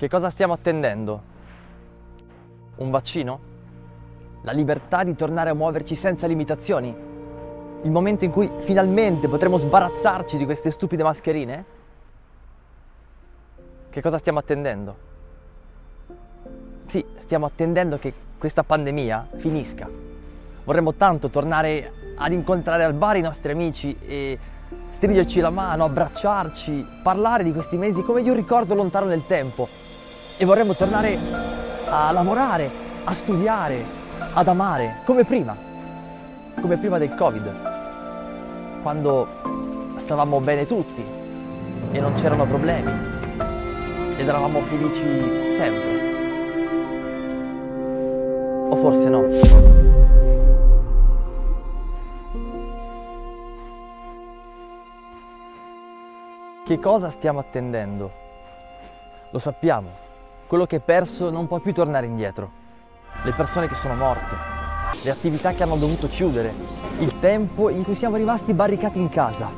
Che cosa stiamo attendendo? Un vaccino? La libertà di tornare a muoverci senza limitazioni? Il momento in cui finalmente potremo sbarazzarci di queste stupide mascherine? Che cosa stiamo attendendo? Sì, stiamo attendendo che questa pandemia finisca. Vorremmo tanto tornare ad incontrare al bar i nostri amici e stringerci la mano, abbracciarci, parlare di questi mesi come di un ricordo lontano nel tempo e vorremmo tornare a lavorare, a studiare, ad amare, come prima, come prima del Covid, quando stavamo bene tutti e non c'erano problemi ed eravamo felici sempre. O forse no. Che cosa stiamo attendendo? Lo sappiamo, quello che è perso non può più tornare indietro. Le persone che sono morte, le attività che hanno dovuto chiudere, il tempo in cui siamo rimasti barricati in casa.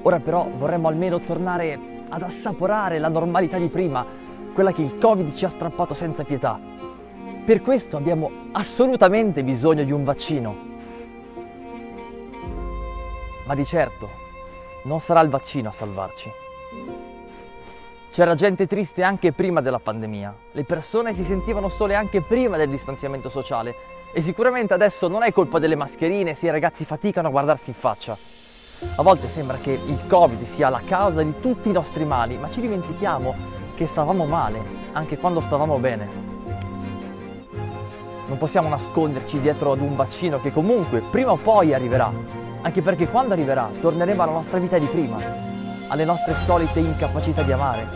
Ora però vorremmo almeno tornare ad assaporare la normalità di prima, quella che il Covid ci ha strappato senza pietà. Per questo abbiamo assolutamente bisogno di un vaccino. Ma di certo non sarà il vaccino a salvarci. C'era gente triste anche prima della pandemia, le persone si sentivano sole anche prima del distanziamento sociale e sicuramente adesso non è colpa delle mascherine se i ragazzi faticano a guardarsi in faccia. A volte sembra che il Covid sia la causa di tutti i nostri mali, ma ci dimentichiamo che stavamo male anche quando stavamo bene. Non possiamo nasconderci dietro ad un vaccino che comunque prima o poi arriverà, anche perché quando arriverà torneremo alla nostra vita di prima, alle nostre solite incapacità di amare,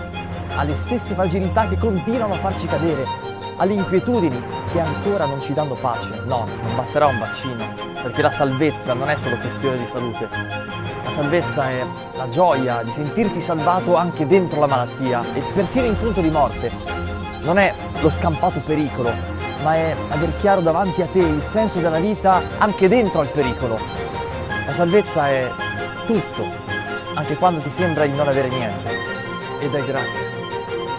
alle stesse fragilità che continuano a farci cadere, alle inquietudini che ancora non ci danno pace. No, non basterà un vaccino, perché la salvezza non è solo questione di salute. La salvezza è la gioia di sentirti salvato anche dentro la malattia e persino in punto di morte. Non è lo scampato pericolo, ma è aver chiaro davanti a te il senso della vita anche dentro al pericolo. La salvezza è tutto, anche quando ti sembra di non avere niente. Ed è gratis.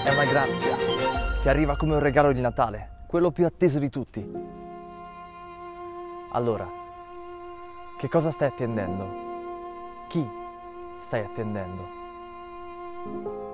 È una grazia che arriva come un regalo di Natale, quello più atteso di tutti. Allora, che cosa stai attendendo? Chi stai attendendo?